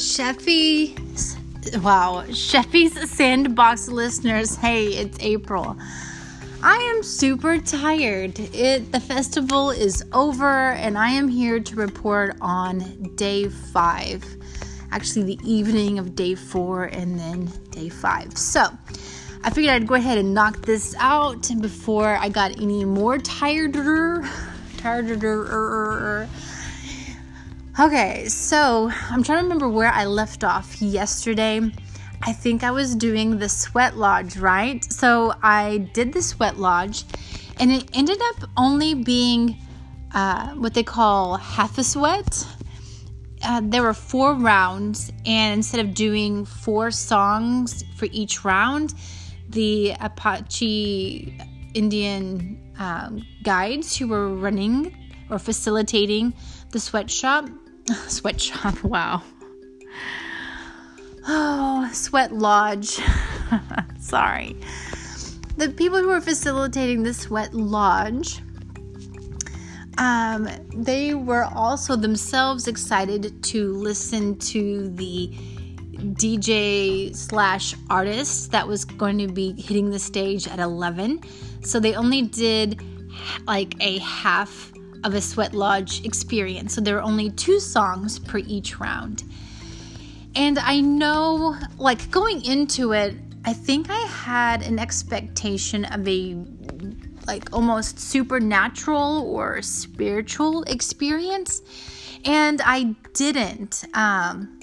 Sheffy's, wow, Sheffy's Sandbox listeners, hey, it's April. I am super tired. It the festival is over and I am here to report on day 5. Actually the evening of day 4 and then day 5. So, I figured I'd go ahead and knock this out before I got any more tireder. Tireder. Okay, so I'm trying to remember where I left off yesterday. I think I was doing the sweat lodge, right? So I did the sweat lodge, and it ended up only being uh, what they call half a sweat. Uh, there were four rounds, and instead of doing four songs for each round, the Apache Indian um, guides who were running or facilitating the sweatshop, sweatshop, wow. Oh, sweat lodge. Sorry. The people who were facilitating the sweat lodge, um, they were also themselves excited to listen to the DJ slash artist that was going to be hitting the stage at 11. So they only did like a half of a sweat lodge experience. So there were only two songs per each round. And I know, like going into it, I think I had an expectation of a like almost supernatural or spiritual experience, and I didn't. Um,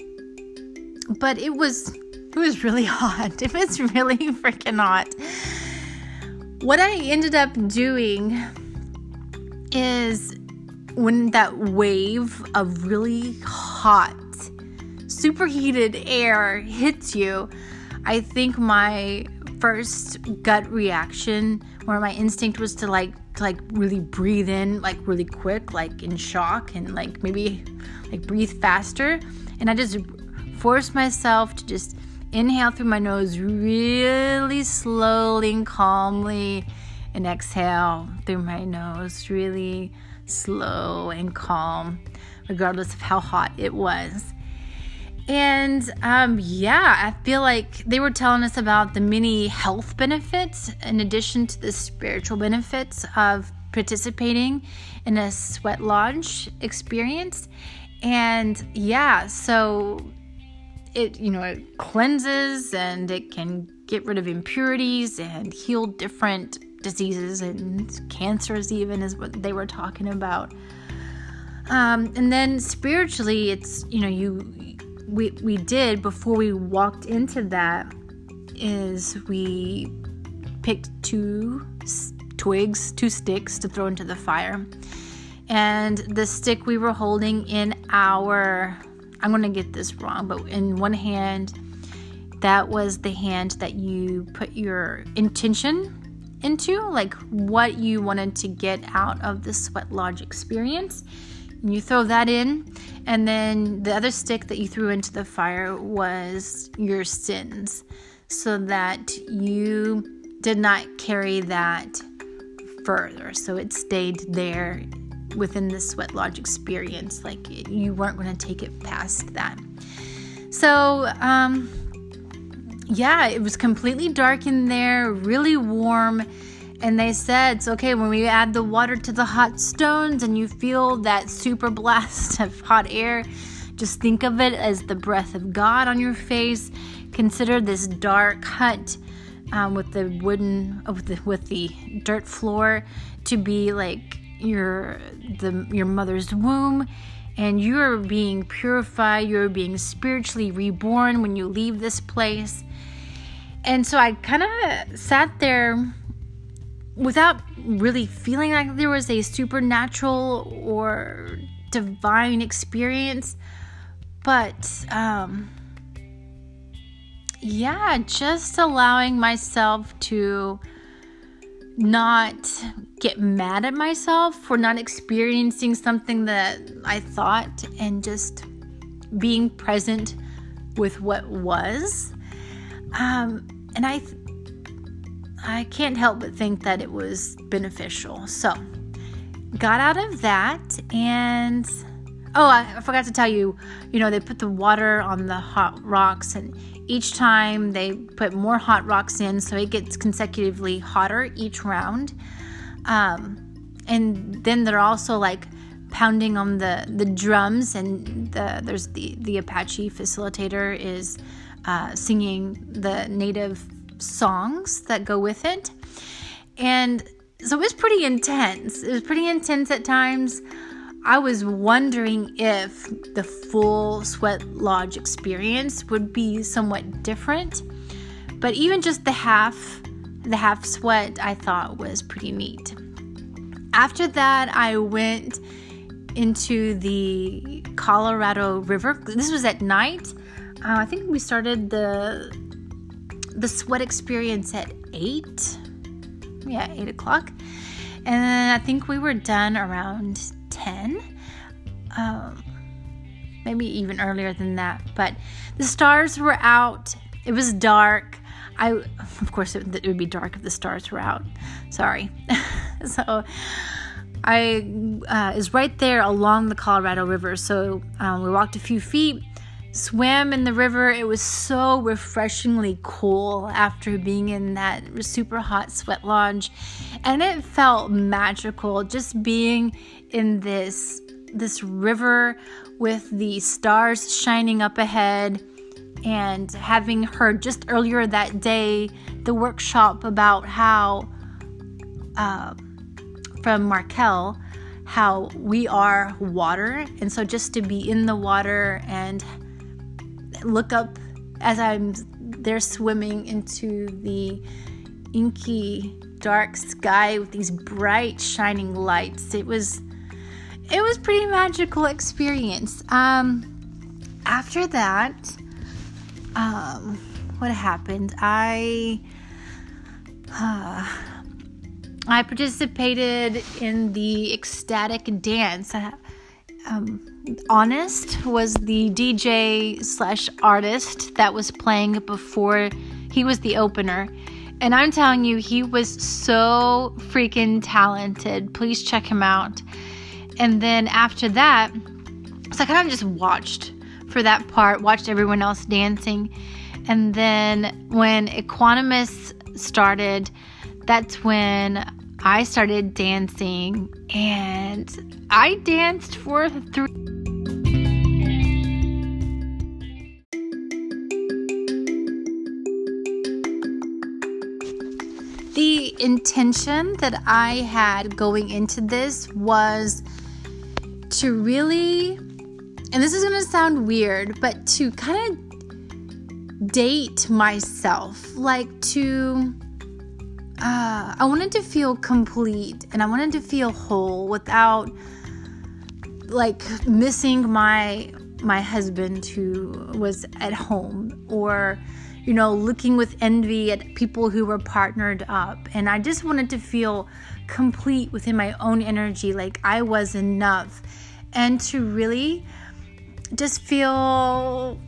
but it was it was really hot. It was really freaking hot. What I ended up doing is when that wave of really hot superheated air hits you, I think my first gut reaction where my instinct was to like to like really breathe in like really quick like in shock and like maybe like breathe faster. And I just forced myself to just inhale through my nose really slowly and calmly and exhale through my nose really slow and calm regardless of how hot it was and um, yeah, I feel like they were telling us about the many health benefits in addition to the spiritual benefits of participating in a sweat lodge experience. And yeah, so it, you know, it cleanses and it can get rid of impurities and heal different diseases and cancers, even, is what they were talking about. Um, and then spiritually, it's, you know, you we we did before we walked into that is we picked two twigs, two sticks to throw into the fire. And the stick we were holding in our I'm going to get this wrong, but in one hand that was the hand that you put your intention into, like what you wanted to get out of the sweat lodge experience. And you throw that in, and then the other stick that you threw into the fire was your sins, so that you did not carry that further. So it stayed there within the sweat lodge experience. Like you weren't going to take it past that. So, um, yeah, it was completely dark in there, really warm and they said it's okay when we add the water to the hot stones and you feel that super blast of hot air. Just think of it as the breath of God on your face. Consider this dark hut um, with the wooden with the, with the dirt floor to be like your the your mother's womb and you're being purified you're being spiritually reborn when you leave this place. And so i kind of sat there without really feeling like there was a supernatural or divine experience but um yeah just allowing myself to not get mad at myself for not experiencing something that I thought and just being present with what was um and I I can't help but think that it was beneficial. So, got out of that and oh, I, I forgot to tell you, you know, they put the water on the hot rocks, and each time they put more hot rocks in, so it gets consecutively hotter each round. Um, and then they're also like pounding on the the drums, and the, there's the the Apache facilitator is uh, singing the native songs that go with it, and so it was pretty intense. It was pretty intense at times. I was wondering if the full Sweat Lodge experience would be somewhat different. But even just the half, the half sweat, I thought was pretty neat. After that, I went into the Colorado River. This was at night. Uh, I think we started the the sweat experience at eight. Yeah, eight o'clock, and I think we were done around 10 um, maybe even earlier than that but the stars were out. It was dark. I of course it, it would be dark if the stars were out. Sorry. So i uh, is right there along the colorado river. So um, we walked a few feet swam in the river. It was so refreshingly cool after being in that super hot sweat lodge. And it felt magical just being in this this river with the stars shining up ahead and having heard just earlier that day the workshop about how uh, from Markel how we are water. And so just to be in the water and look up as I'm there swimming into the inky dark sky with these bright shining lights it was it was pretty magical experience. Um, after that, um, what happened? I uh, I participated in the ecstatic dance. Uh, um, Honest was the DJ slash artist that was playing before he was the opener. And I'm telling you, he was so freaking talented. Please check him out. And then after that, so I kind of just watched for that part, watched everyone else dancing. And then when Equanimous started, that's when I started dancing and I danced for three. The intention that I had going into this was to really, and this is going to sound weird, but to kind of date myself, like to, uh, I wanted to feel complete and I wanted to feel whole without like missing my my husband who was at home or you know looking with envy at people who were partnered up and i just wanted to feel complete within my own energy like i was enough and to really just feel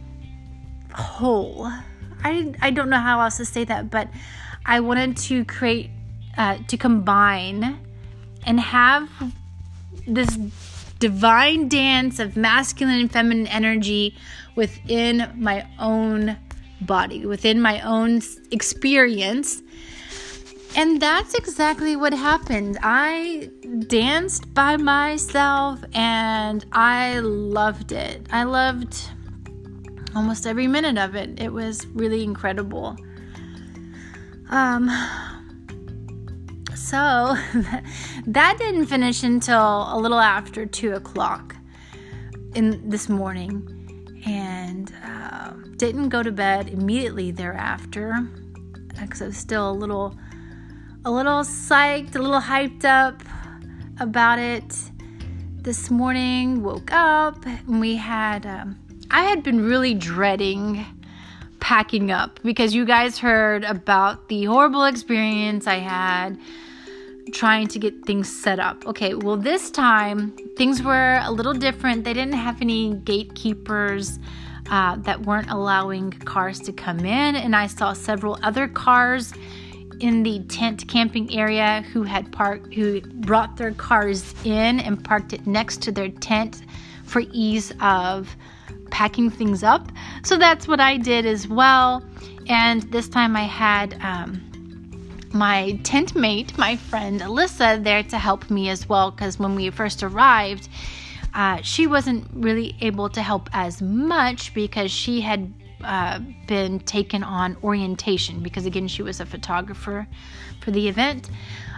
whole. I, I don't know how else to say that, but I wanted to create, uh, to combine and have this divine dance of masculine and feminine energy within my own body, within my own experience and that's exactly what happened. I danced by myself and I loved it. I loved almost every minute of it. It was really incredible. Um so that didn't finish until a little after two o'clock in this morning and uh, didn't go to bed immediately thereafter because I was still a little a little psyched, a little hyped up about it. This morning, woke up and we had, um, I had been really dreading packing up because you guys heard about the horrible experience I had trying to get things set up. Okay, well, this time things were a little different. They didn't have any gatekeepers. Uh, that weren't allowing cars to come in, and I saw several other cars in the tent camping area who had parked who brought their cars in and parked it next to their tent for ease of packing things up. So that's what I did as well. And this time I had um, my tent mate, my friend Alyssa, there to help me as well because when we first arrived, uh, she wasn't really able to help as much because she had uh, been taken on orientation because again she was a photographer for the event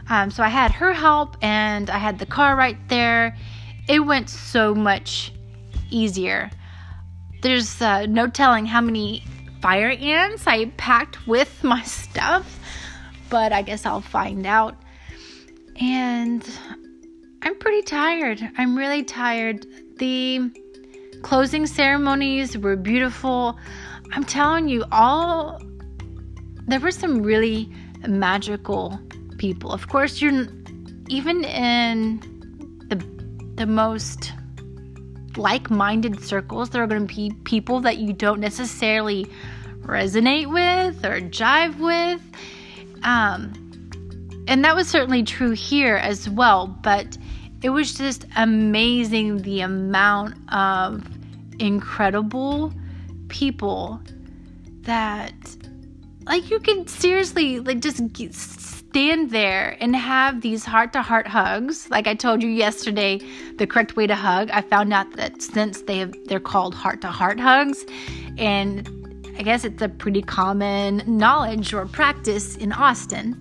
um, so i had her help and i had the car right there it went so much easier there's uh, no telling how many fire ants i packed with my stuff but i guess i'll find out. And i'm pretty tired. I'm really tired. The closing ceremonies were beautiful. I'm telling you, all there were some really magical people. Of course, you're even in the the most like-minded circles, there are going to be people that you don't necessarily resonate with or jive with. Um, and that was certainly true here as well, but it was just amazing the amount of incredible people that like you can seriously like just stand there and have these heart to heart hugs. Like i told you yesterday the correct way to hug i found out that since they have they're called heart to heart hugs and i guess it's a pretty common knowledge or practice in austin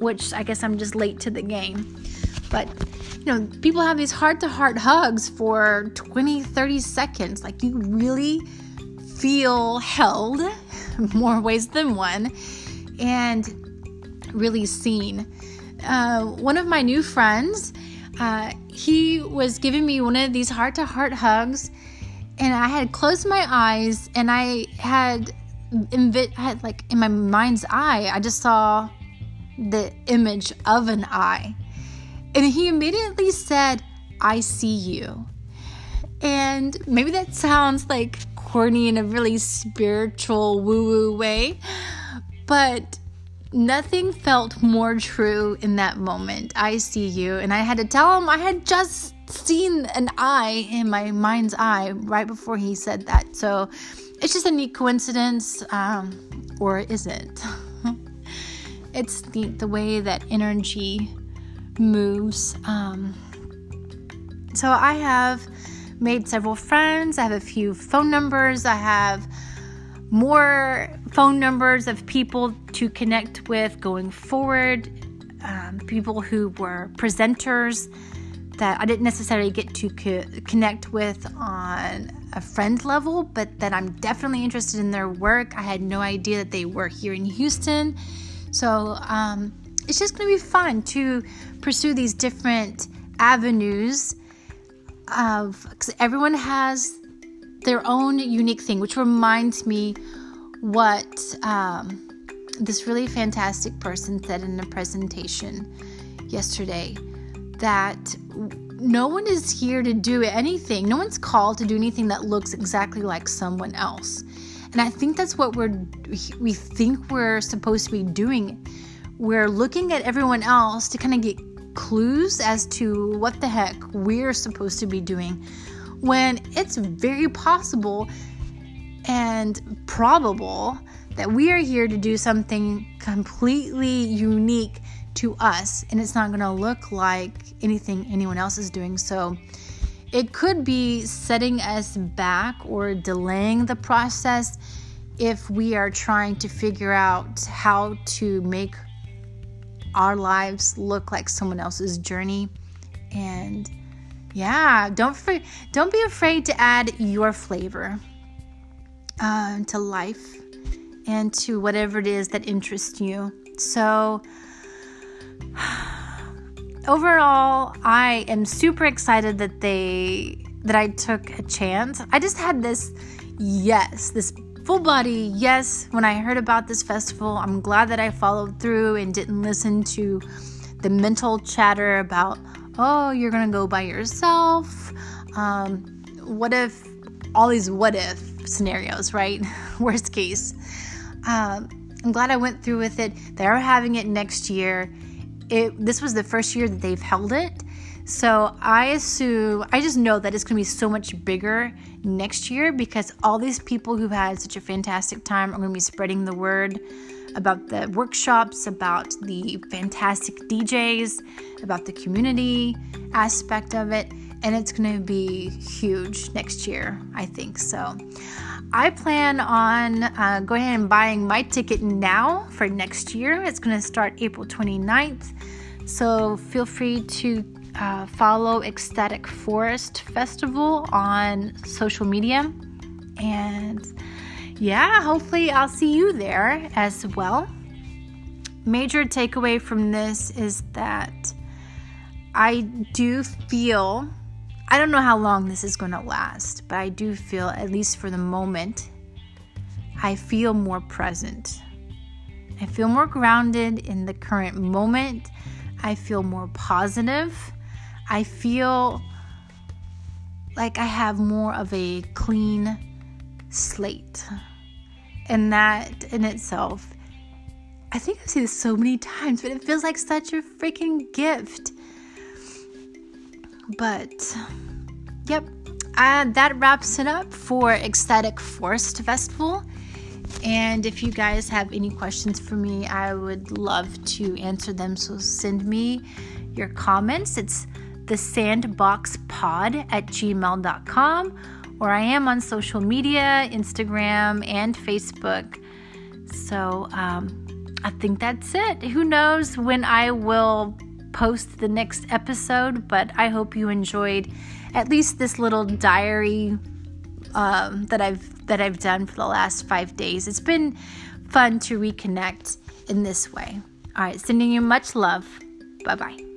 which i guess i'm just late to the game. But you know people have these heart to heart hugs for 20 30 seconds. Like you really feel held more ways than one. And really seen. Uh, one of my new friends, uh, he was giving me one of these heart to heart hugs, and I had closed my eyes and I had, invi- had like in my mind's eye, I just saw the image of an eye. And he immediately said, I see you. And maybe that sounds like corny in a really spiritual woo woo way. But nothing felt more true in that moment. I see you. And I had to tell him I had just seen an eye in my mind's eye right before he said that. So it's just a neat coincidence, um, or is it? it's neat the way that energy moves. Um, so I have made several friends. I have a few phone numbers. I have more phone numbers of people to connect with going forward. Um, people who were presenters that I didn't necessarily get to co- connect with on a friend level, but that I'm definitely interested in their work. I had no idea that they were here in Houston. So um, it's just going to be fun to pursue these different avenues of because everyone has their own unique thing, which reminds me what um, this really fantastic person said in a presentation yesterday that no one is here to do anything. No one's called to do anything that looks exactly like someone else. And I think that's what we're we think we're supposed to be doing. We're looking at everyone else to kind of get clues as to what the heck we're supposed to be doing when it's very possible and probable that we are here to do something completely unique to us and it's not going to look like anything anyone else is doing. So it could be setting us back or delaying the process if we are trying to figure out how to make our lives look like someone else's journey. And yeah, don't don't be afraid to add your flavor uh, to life and to whatever it is that interests you. So overall, I am super excited that they that I took a chance. I just had this yes, this full body yes when I heard about this festival. I'm glad that I followed through and didn't listen to the mental chatter about, oh, you're to go by yourself. Um, what if all these what if scenarios, right? Worst case. Um, I'm glad I went through with it. They are having it next year. It, this was the first year that they've held it. So I assume, I just know that it's going to be so much bigger next year because all these people who've had such a fantastic time are going to be spreading the word about the workshops, about the fantastic DJs, about the community aspect of it. And it's going to be huge next year, I think. So I plan on uh, going ahead and buying my ticket now for next year. It's going to start April 29th. So feel free to uh, follow Ecstatic Forest Festival on social media. And yeah, hopefully I'll see you there as well. Major takeaway from this is that I do feel, I don't know how long this is going to last, but I do feel, at least for the moment, I feel more present. I feel more grounded in the current moment. I feel more positive. I feel like I have more of a clean slate. And that in itself, I think I've seen this so many times, but it feels like such a freaking gift. But, yep, uh, that wraps it up for Ecstatic Forest Festival. And if you guys have any questions for me, I would love to answer them. So send me your comments. It's the sandboxpod at gmail.com or I am on social media, Instagram and Facebook. So um, I think that's it. Who knows when I will post the next episode, but I hope you enjoyed at least this little diary um, that I've that I've done for the last five days. It's been fun to reconnect in this way. All right, sending you much love. Bye bye.